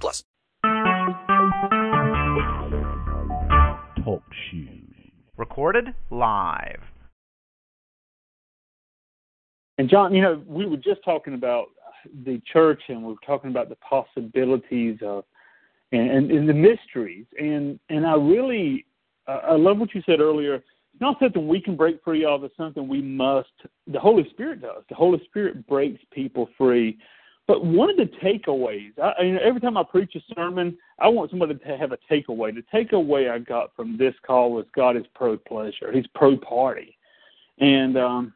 plus. Talk shoes. Recorded live. And John, you know, we were just talking about the church, and we were talking about the possibilities of and, and, and the mysteries, and and I really I love what you said earlier. It's not something we can break free of. It's something we must. The Holy Spirit does. The Holy Spirit breaks people free. But one of the takeaways, I, you know, every time I preach a sermon, I want somebody to have a takeaway. The takeaway I got from this call was God is pro pleasure. He's pro party, and um,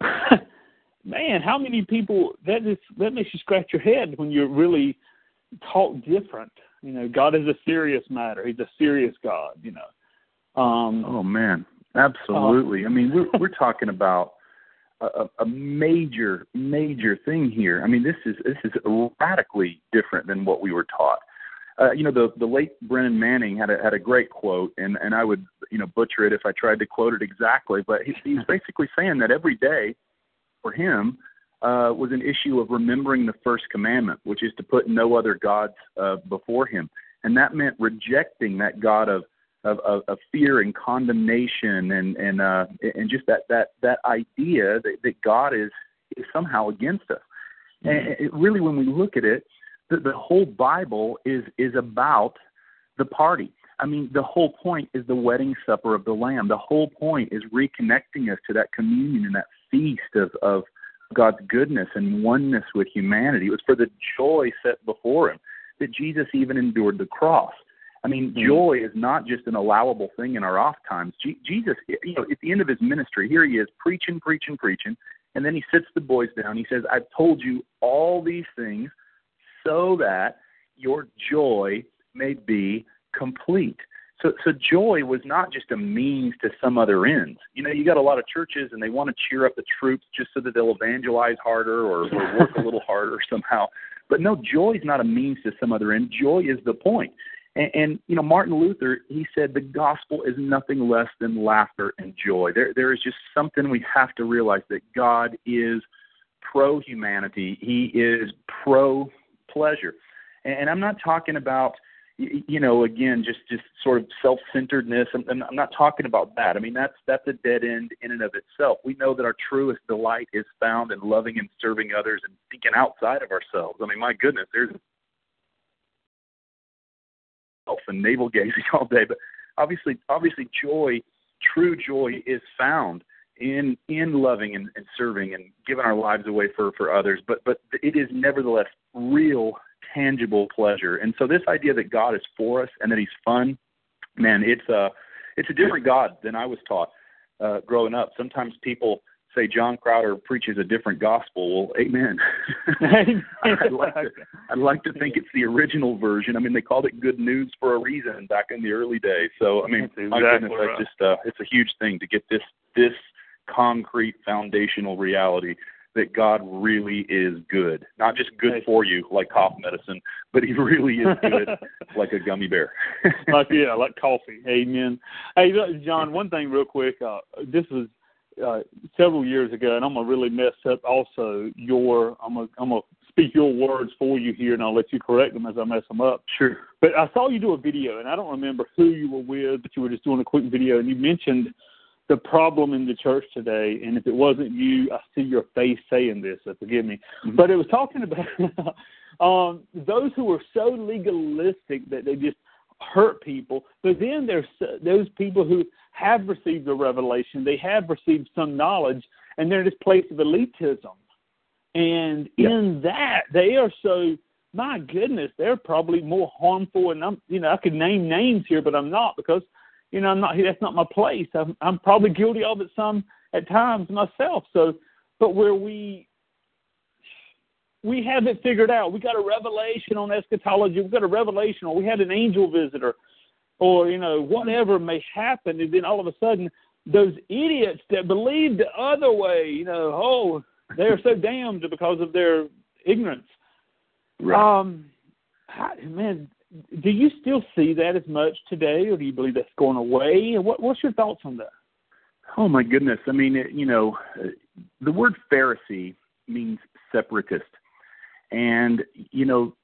man, how many people that is that makes you scratch your head when you're really taught different. You know, God is a serious matter. He's a serious God. You know, um, oh man, absolutely. Uh, I mean, we're we're talking about a, a major major thing here. I mean, this is this is radically different than what we were taught. Uh, you know, the the late Brennan Manning had a had a great quote, and and I would you know butcher it if I tried to quote it exactly, but he, he's basically saying that every day for him uh, was an issue of remembering the first commandment, which is to put no other gods uh, before him, and that meant rejecting that God of of, of, of fear and condemnation and and uh, and just that that that idea that, that God is is somehow against us. Mm-hmm. And it, really, when we look at it, the, the whole Bible is is about the party. I mean, the whole point is the wedding supper of the Lamb. The whole point is reconnecting us to that communion and that feast of of God's goodness and oneness with humanity. It was for the joy set before him that Jesus even endured the cross. I mean, mm-hmm. joy is not just an allowable thing in our off times. G- Jesus, you know, at the end of his ministry, here he is preaching, preaching, preaching, and then he sits the boys down. He says, "I've told you all these things so that your joy may be complete." So, so joy was not just a means to some other ends. You know, you got a lot of churches and they want to cheer up the troops just so that they'll evangelize harder or, or work a little harder somehow. But no, joy is not a means to some other end. Joy is the point. And, and you know, Martin Luther, he said the gospel is nothing less than laughter and joy. There, there is just something we have to realize that God is pro humanity. He is pro pleasure, and, and I'm not talking about you know again just just sort of self-centeredness. I'm, I'm not talking about that. I mean that's that's a dead end in and of itself. We know that our truest delight is found in loving and serving others and thinking outside of ourselves. I mean my goodness there's and navel gazing all day. But obviously, obviously, joy, true joy, is found in in loving and, and serving and giving our lives away for for others. But but it is nevertheless real, tangible pleasure. And so this idea that God is for us and that He's fun, man, it's a it's a different God than I was taught uh, growing up. Sometimes people say John Crowder preaches a different gospel. Well, amen. I'd, like to, I'd like to think it's the original version. I mean, they called it good news for a reason back in the early days. So, I mean, my goodness, right. I just uh, it's a huge thing to get this this concrete foundational reality that God really is good. Not just good for you like cough medicine, but he really is good like a gummy bear. like yeah, like coffee. Amen. Hey John, one thing real quick. Uh this was uh, several years ago, and I'm gonna really mess up also your. I'm gonna I'm gonna speak your words for you here, and I'll let you correct them as I mess them up. Sure. But I saw you do a video, and I don't remember who you were with, but you were just doing a quick video, and you mentioned the problem in the church today. And if it wasn't you, I see your face saying this. So forgive me. Mm-hmm. But it was talking about um, those who are so legalistic that they just hurt people. But then there's those people who have received a revelation, they have received some knowledge, and they're in this place of elitism. And yep. in that, they are so my goodness, they're probably more harmful. And I'm, you know, I could name names here, but I'm not because, you know, I'm not. That's not my place. I'm, I'm probably guilty of it some at times myself. So, but where we we have it figured out. We got a revelation on eschatology. We got a revelation, or we had an angel visitor, or you know whatever may happen, and then all of a sudden those idiots that believe the other way, you know, oh, they're so damned because of their ignorance. Right. Um, man, do you still see that as much today, or do you believe that's going away? What, what's your thoughts on that? Oh my goodness! I mean, it, you know, the word Pharisee means separatist, and you know,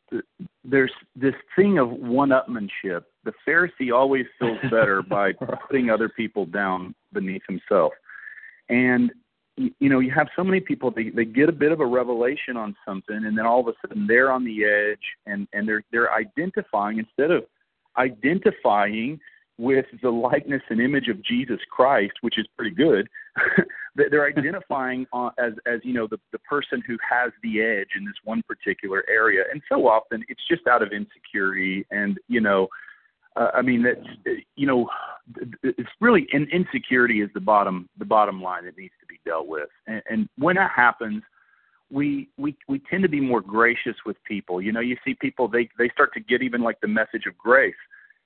there's this thing of one-upmanship. The Pharisee always feels better by putting other people down beneath himself, and you know, you have so many people they they get a bit of a revelation on something, and then all of a sudden they're on the edge, and and they're they're identifying instead of identifying with the likeness and image of Jesus Christ, which is pretty good. they're identifying uh, as as you know the the person who has the edge in this one particular area, and so often it's just out of insecurity and you know uh, I mean, that's you know, it's really in, insecurity is the bottom the bottom line that needs to be dealt with, and, and when that happens, we we we tend to be more gracious with people. You know, you see people they they start to get even like the message of grace,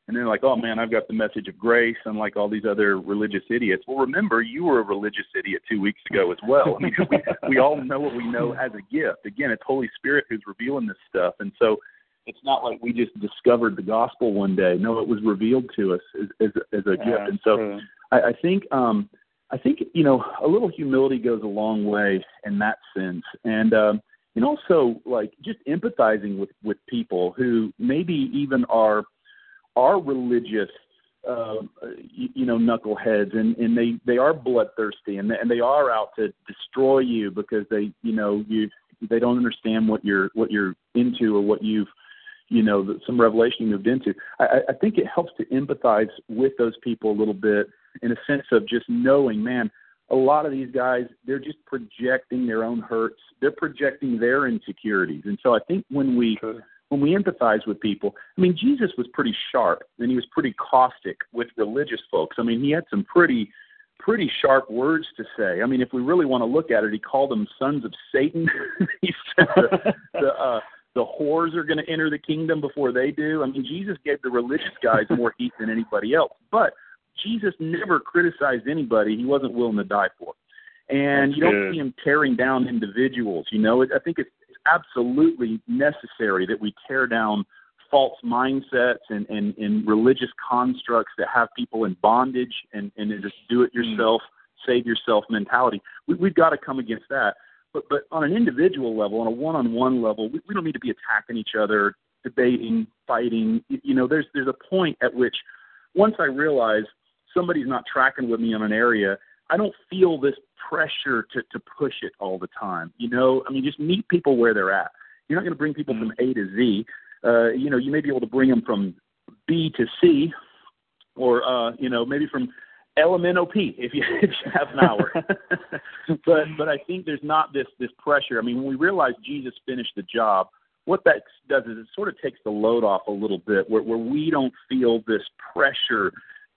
and they're like, oh man, I've got the message of grace, unlike all these other religious idiots. Well, remember, you were a religious idiot two weeks ago as well. I mean, we, we all know what we know as a gift. Again, it's Holy Spirit who's revealing this stuff, and so it's not like we just discovered the gospel one day. No, it was revealed to us as as, as a gift. And so I, I think um I think you know a little humility goes a long way in that sense, and um, and also like just empathizing with with people who maybe even are are religious uh, you, know knuckleheads and and they they are bloodthirsty and they, and they are out to destroy you because they you know you they don't understand what you're what you're into or what you've you know, some revelation you moved into. I, I think it helps to empathize with those people a little bit in a sense of just knowing, man, a lot of these guys, they're just projecting their own hurts. They're projecting their insecurities. And so I think when we when we empathize with people, I mean, Jesus was pretty sharp and he was pretty caustic with religious folks. I mean, he had some pretty pretty sharp words to say. I mean, if we really want to look at it, he called them sons of Satan. he said the, the uh, the whores are going to enter the kingdom before they do. I mean, Jesus gave the religious guys more heat than anybody else, but Jesus never criticized anybody he wasn't willing to die for. And That's you don't good. see him tearing down individuals. You know, I think it's, it's absolutely necessary that we tear down false mindsets and, and, and religious constructs that have people in bondage and, and just do it yourself, mm. save yourself mentality. We, we've got to come against that. But but on an individual level, on a one-on-one level, we, we don't need to be attacking each other, debating, fighting. You, you know, there's there's a point at which once I realize somebody's not tracking with me on an area, I don't feel this pressure to to push it all the time. You know, I mean, just meet people where they're at. You're not going to bring people from A to Z. Uh, you know, you may be able to bring them from B to C, or uh, you know, maybe from LMNOP if you if you have an hour. but but I think there's not this this pressure. I mean, when we realize Jesus finished the job, what that does is it sort of takes the load off a little bit, where where we don't feel this pressure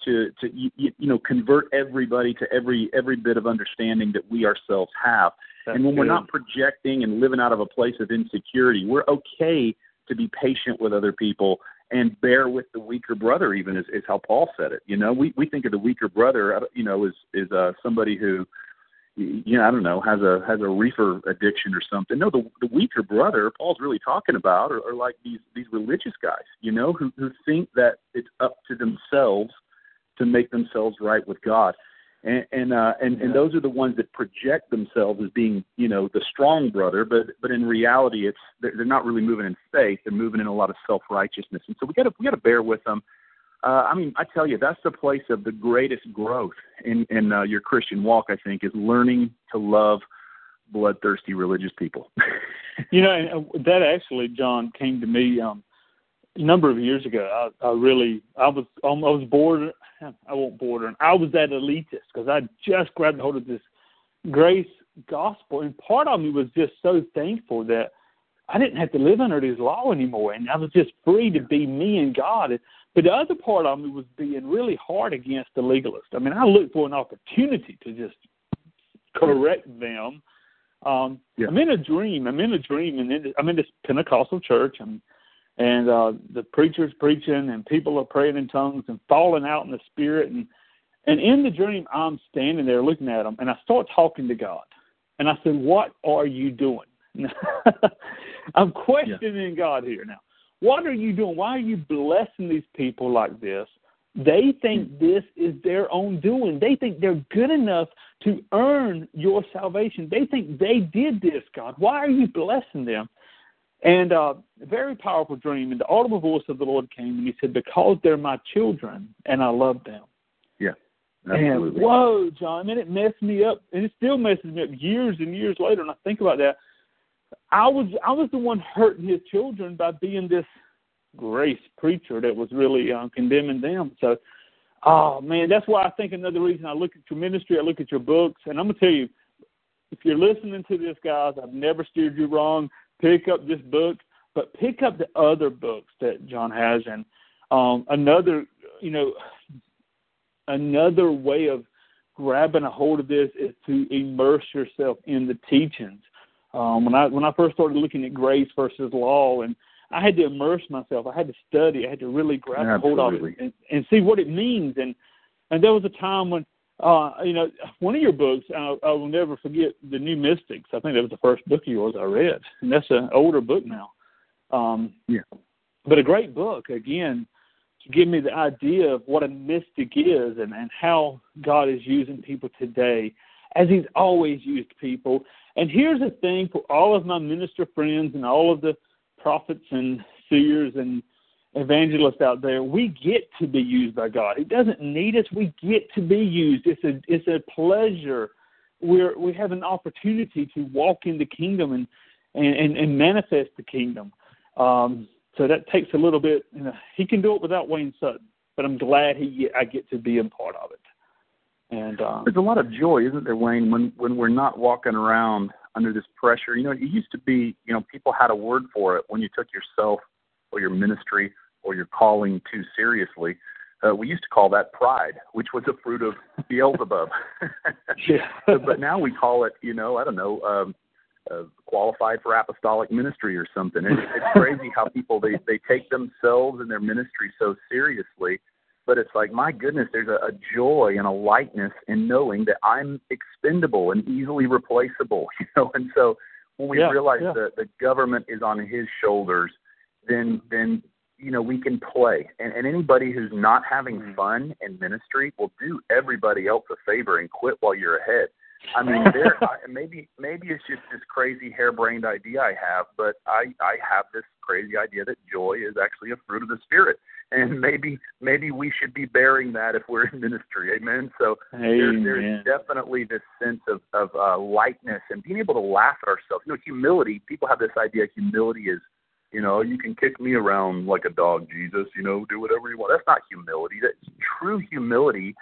to to you, you know convert everybody to every every bit of understanding that we ourselves have. That's and when good. we're not projecting and living out of a place of insecurity, we're okay to be patient with other people and bear with the weaker brother even is, is how Paul said it. You know, we, we think of the weaker brother, uh, you know, is, is uh, somebody who, you know, I don't know, has a, has a reefer addiction or something. No, the, the weaker brother Paul's really talking about are, are like these, these religious guys, you know, who, who think that it's up to themselves to make themselves right with God and and uh, and, and those are the ones that project themselves as being you know the strong brother, but but in reality, it's they're, they're not really moving in faith; they're moving in a lot of self righteousness, and so we got to we got to bear with them. Uh, I mean, I tell you, that's the place of the greatest growth in in uh, your Christian walk. I think is learning to love bloodthirsty religious people. you know, and that actually, John, came to me um, a number of years ago. I, I really, I was, I was bored I won't border. I was that elitist because I just grabbed hold of this grace gospel, and part of me was just so thankful that I didn't have to live under His law anymore, and I was just free to be me and God. But the other part of me was being really hard against the legalist. I mean, I looked for an opportunity to just correct them, Um, Yeah. I'm in a dream. I'm in a dream, and I'm in this Pentecostal church, and and uh, the preacher's preaching, and people are praying in tongues and falling out in the spirit, and and in the dream, I'm standing there looking at them, and I start talking to God, and I said, "What are you doing?" I'm questioning God here now. What are you doing? Why are you blessing these people like this? They think this is their own doing. They think they're good enough to earn your salvation. They think they did this, God. Why are you blessing them? And uh, a very powerful dream. And the audible voice of the Lord came and he said, Because they're my children and I love them. Yeah, Absolutely. And whoa, John, and it messed me up, and it still messes me up years and years later. And I think about that. I was I was the one hurting his children by being this grace preacher that was really uh, condemning them. So, oh man, that's why I think another reason I look at your ministry, I look at your books, and I'm gonna tell you, if you're listening to this, guys, I've never steered you wrong. Pick up this book, but pick up the other books that John has, and um, another, you know, another way of grabbing a hold of this is to immerse yourself in the teachings. Um, when I when I first started looking at grace versus law, and I had to immerse myself, I had to study, I had to really grab a hold of it and, and see what it means. And and there was a time when, uh, you know, one of your books, I, I will never forget, the New Mystics. I think that was the first book of yours I read, and that's an older book now. Um, Yeah. but a great book again to give me the idea of what a mystic is and, and how God is using people today, as He's always used people. And here's the thing for all of my minister friends and all of the prophets and seers and evangelists out there, we get to be used by God. He doesn't need us. We get to be used. It's a it's a pleasure. We're we have an opportunity to walk in the kingdom and and, and, manifest the kingdom. Um, so that takes a little bit. You know, he can do it without Wayne Sutton, but I'm glad he I get to be a part of it. And um, There's a lot of joy, isn't there, Wayne, when when we're not walking around under this pressure. You know, it used to be, you know, people had a word for it when you took yourself or your ministry or your calling too seriously. Uh, we used to call that pride, which was a fruit of Beelzebub. yeah, but now we call it, you know, I don't know, um, uh, qualified for apostolic ministry or something. It, it's crazy how people they they take themselves and their ministry so seriously, but it's like my goodness, there's a, a joy and a lightness in knowing that I'm expendable and easily replaceable, you know. And so when we Yeah, realize yeah. that the government is on his shoulders, then then you know we can play. And, and anybody who's not having Mhm. fun in ministry will do everybody else a favor and quit while you're ahead. I mean, there I, maybe maybe it's just this crazy harebrained idea I have, but I I have this crazy idea that joy is actually a fruit of the spirit, and maybe maybe we should be bearing that if we're in ministry. Amen. So there, there's definitely this sense of of uh, lightness and being able to laugh at ourselves. You know, humility. People have this idea humility is, you know, you can kick me around like a dog, Jesus. You know, do whatever you want. That's not humility. That's true humility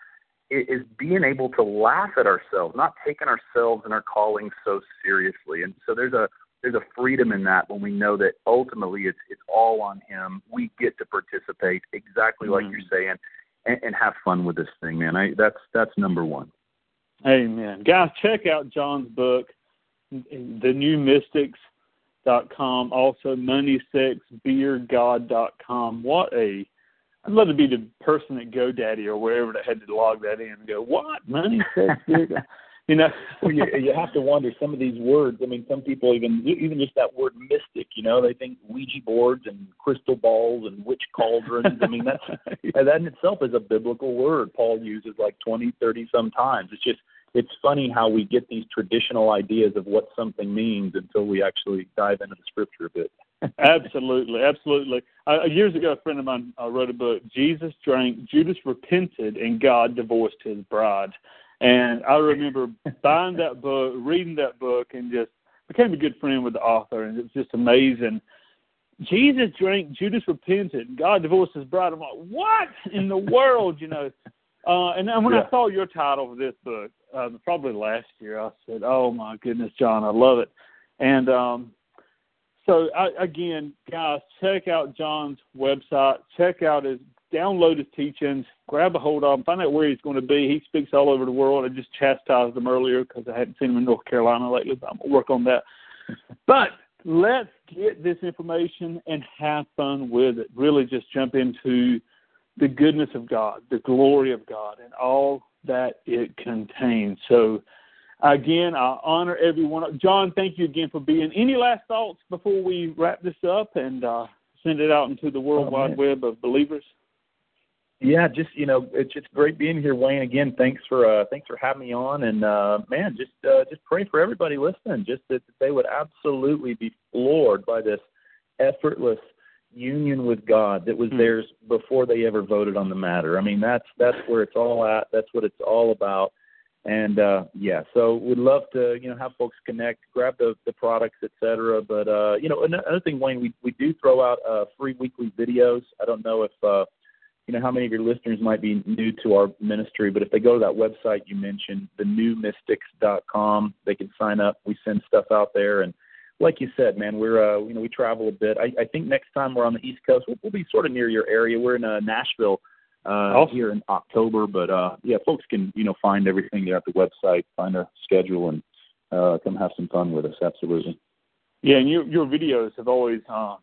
is being able to laugh at ourselves, not taking ourselves and our calling so seriously. And so there's a there's a freedom in that when we know that ultimately it's it's all on Him. We get to participate exactly like Mhm. you're saying, and, and have fun with this thing, man. I that's that's number one. Amen. Guys, check out John's book, The New Mystics dot com. Also, Money, Sex, Beer, God dot com. What a! I'd love to be the person at GoDaddy or wherever that had to log that in and go, what money, sex, beer, God? you know. well, you, you have to wonder some of these words. I mean, some people even even just that word mystic. You know, they think Ouija boards and crystal balls and witch cauldrons. I mean, that's that in itself is a biblical word. Paul uses like twenty, thirty some times. It's just it's funny how we get these traditional ideas of what something means until we actually dive into the scripture a bit. absolutely, absolutely. Uh, years ago, a friend of mine uh, wrote a book. Jesus drank, Judas repented, and God divorced his bride. And I remember buying that book, reading that book, and just became a good friend with the author. And it was just amazing. Jesus drank, Judas repented, God divorced his bride. I'm like, what in the world, you know? Uh, and then when I saw your title for this book, uh, probably last year, I said, "Oh my goodness, John, I love it." And um, so I, again, guys, check out John's website. Check out his download his teachings, grab a hold of him, find out where he's going to be. He speaks all over the world. I just chastised him earlier because I hadn't seen him in North Carolina lately, but I'm to work on that. but let's get this information and have fun with it. Really just jump into the goodness of God, the glory of God, and all that it contains. So, again, I honor everyone. John, thank you again for being. Any last thoughts before we wrap this up and uh, send it out into the world oh, wide web of believers? Yeah, just you know, it's just great being here, Wayne. Again, thanks for uh, thanks for having me on, and uh, man, just uh, just pray for everybody listening, just that they would absolutely be floored by this effortless union with God that was mm-hmm. theirs before they ever voted on the matter. I mean, that's that's where it's all at. That's what it's all about. And uh, yeah, so we'd love to you know have folks connect, grab the the products, etc. But uh, you know, another thing, Wayne, we we do throw out uh, free weekly videos. I don't know if uh, you know how many of your listeners might be new to our ministry, but if they go to that website you mentioned, thenewmystics.com, they can sign up. We send stuff out there, and like you said, man, we're uh, you know we travel a bit. I, I think next time we're on the East Coast, we'll, we'll be sort of near your area. We're in uh, Nashville uh, awesome. here in October, but uh, yeah, folks can you know find everything there at the website, find our schedule, and uh, come have some fun with us. Absolutely. Yeah, and your your videos have always uh,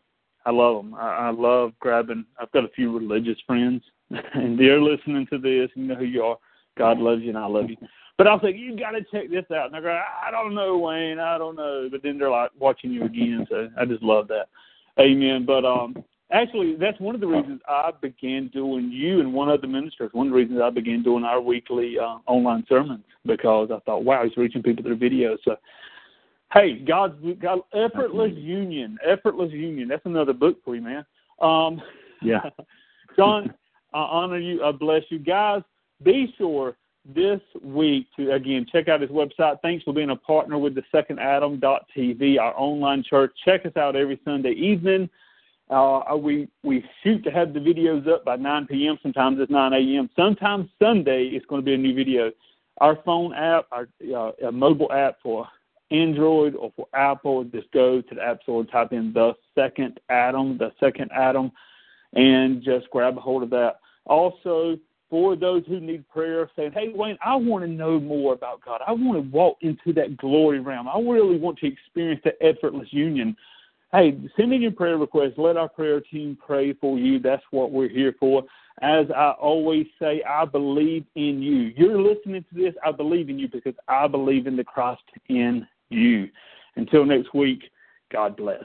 I love them. I, I love grabbing. I've got a few religious friends, and they're listening to this. You know who you are. God loves you, and I love you. But I'll say you got to check this out. And I go, I don't know, Wayne. I don't know. But then they're like watching you again. So I just love that. Amen. But um, actually, that's one of the reasons I began doing you and one other minister. One of the reasons I began doing our weekly uh, online sermons because I thought, wow, he's reaching people through videos. So Hey, God's God, effortless union, effortless union. That's another book for you, man. Um, yeah, John, I honor you. I bless you, guys. Be sure this week to again check out his website. Thanks for being a partner with the Second Adam TV, our online church. Check us out every Sunday evening. Uh, we we shoot to have the videos up by 9 p.m. Sometimes it's 9 a.m. Sometimes Sunday it's going to be a new video. Our phone app, our uh, mobile app for Android or for Apple, just go to the App Store and type in the second Adam, the second Adam, and just grab a hold of that. Also, for those who need prayer, saying, Hey, Wayne, I want to know more about God. I want to walk into that glory realm. I really want to experience that effortless union. Hey, send in your prayer request. Let our prayer team pray for you. That's what we're here for. As I always say, I believe in you. You're listening to this. I believe in you because I believe in the Christ in you. Until next week, God bless.